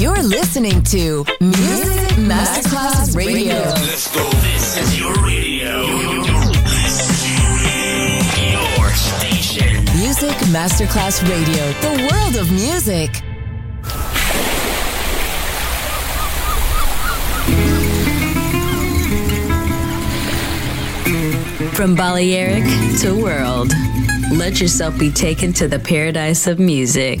You're listening to Music Masterclass Radio. Let's go. This is your radio. Your station. Music Masterclass Radio, the world of music. From Balearic to world, let yourself be taken to the paradise of music.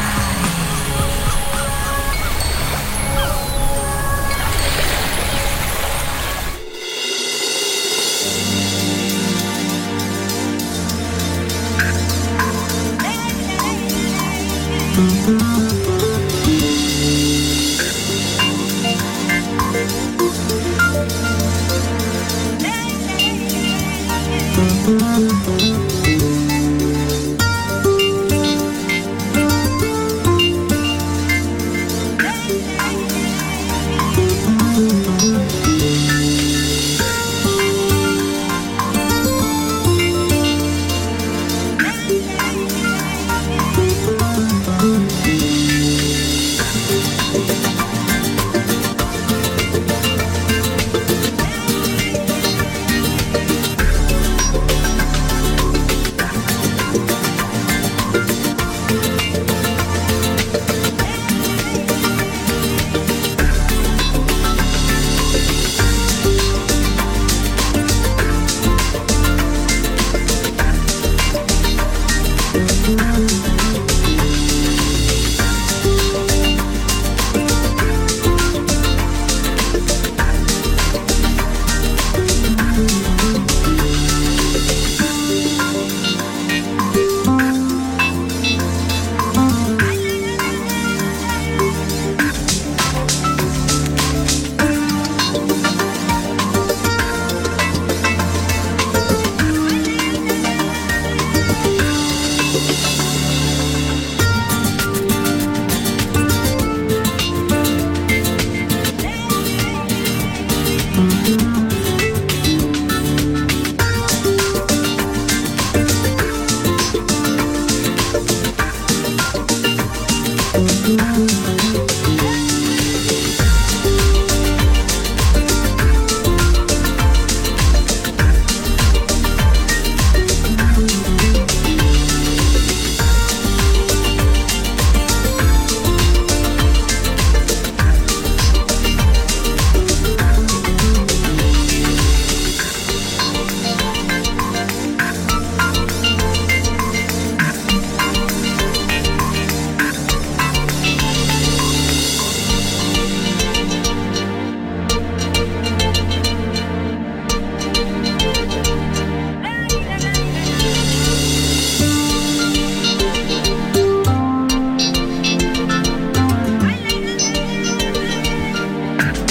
Yeah.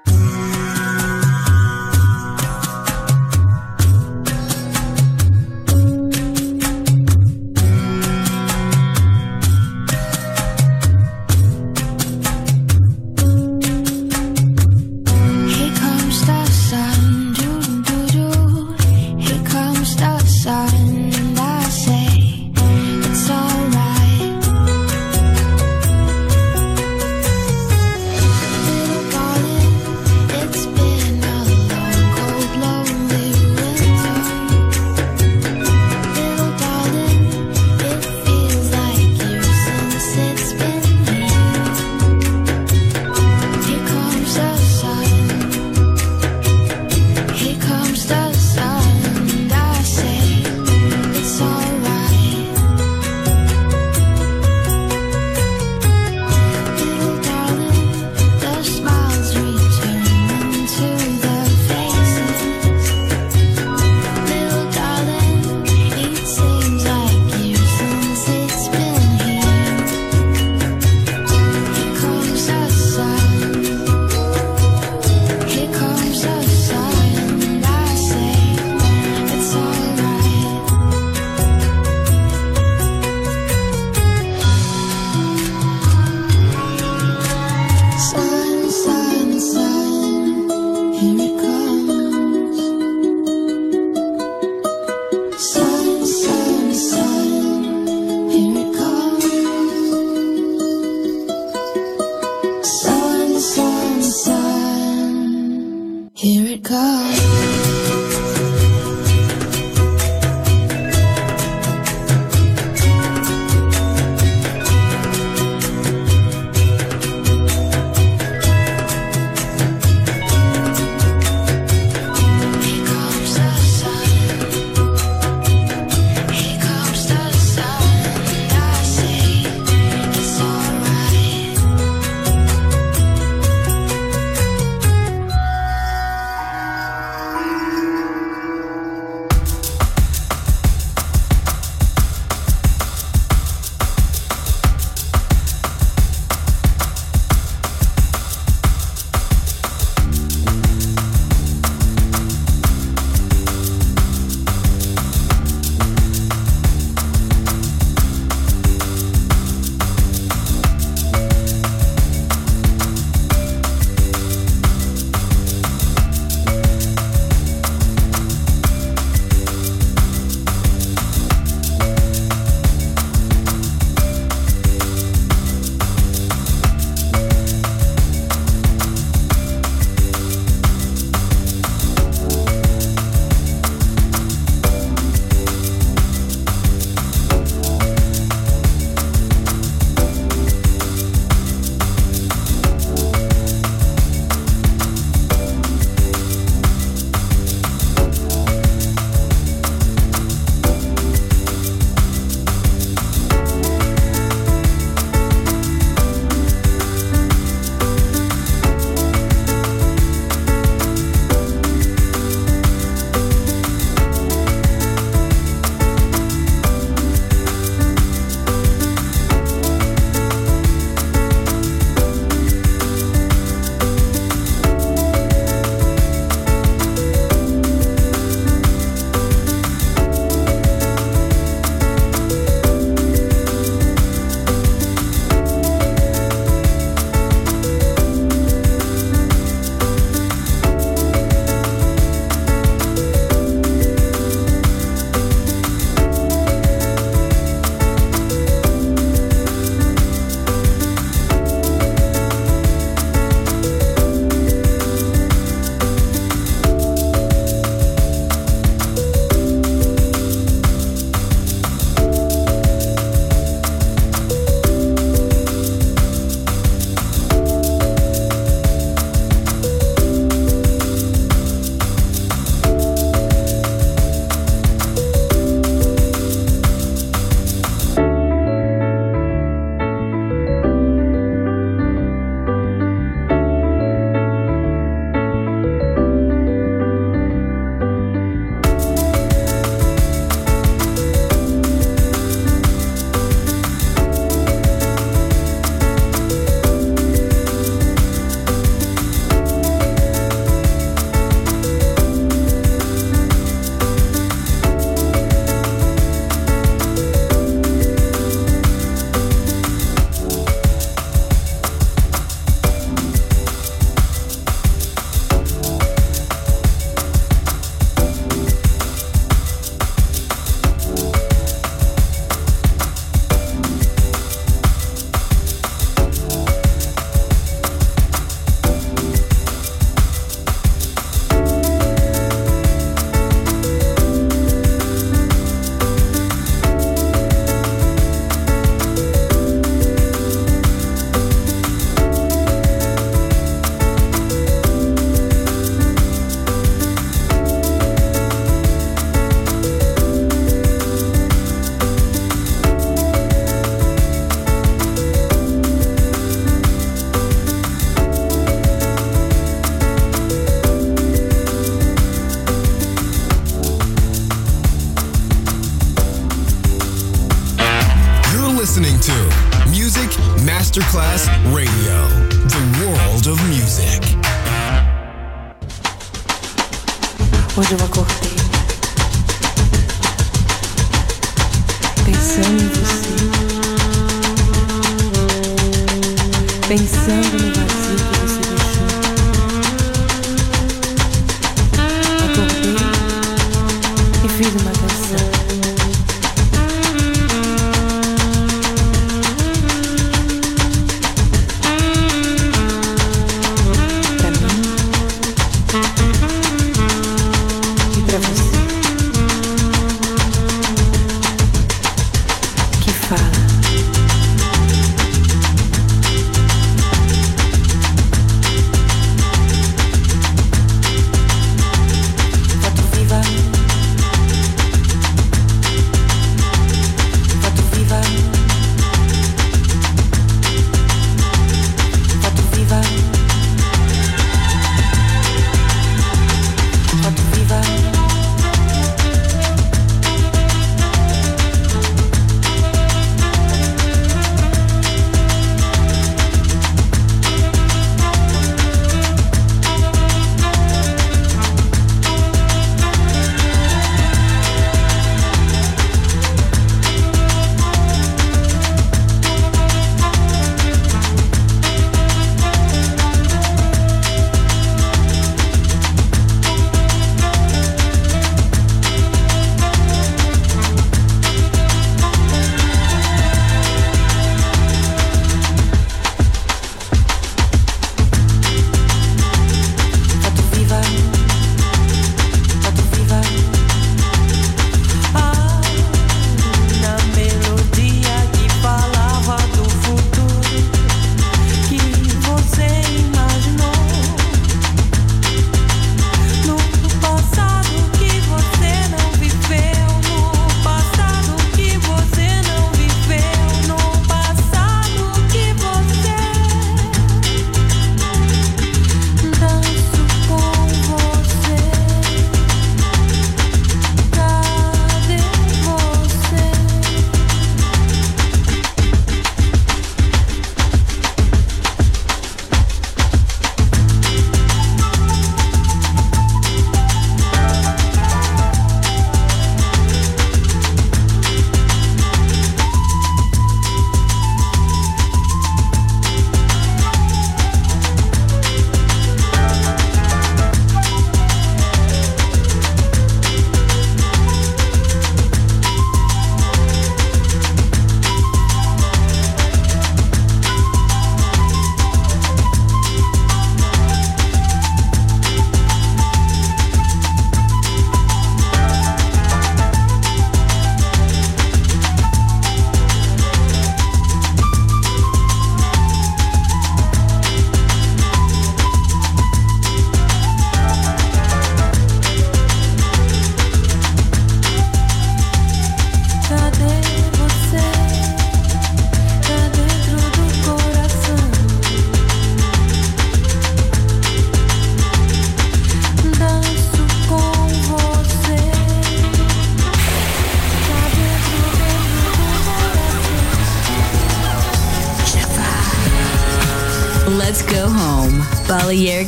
ouvido uma canção.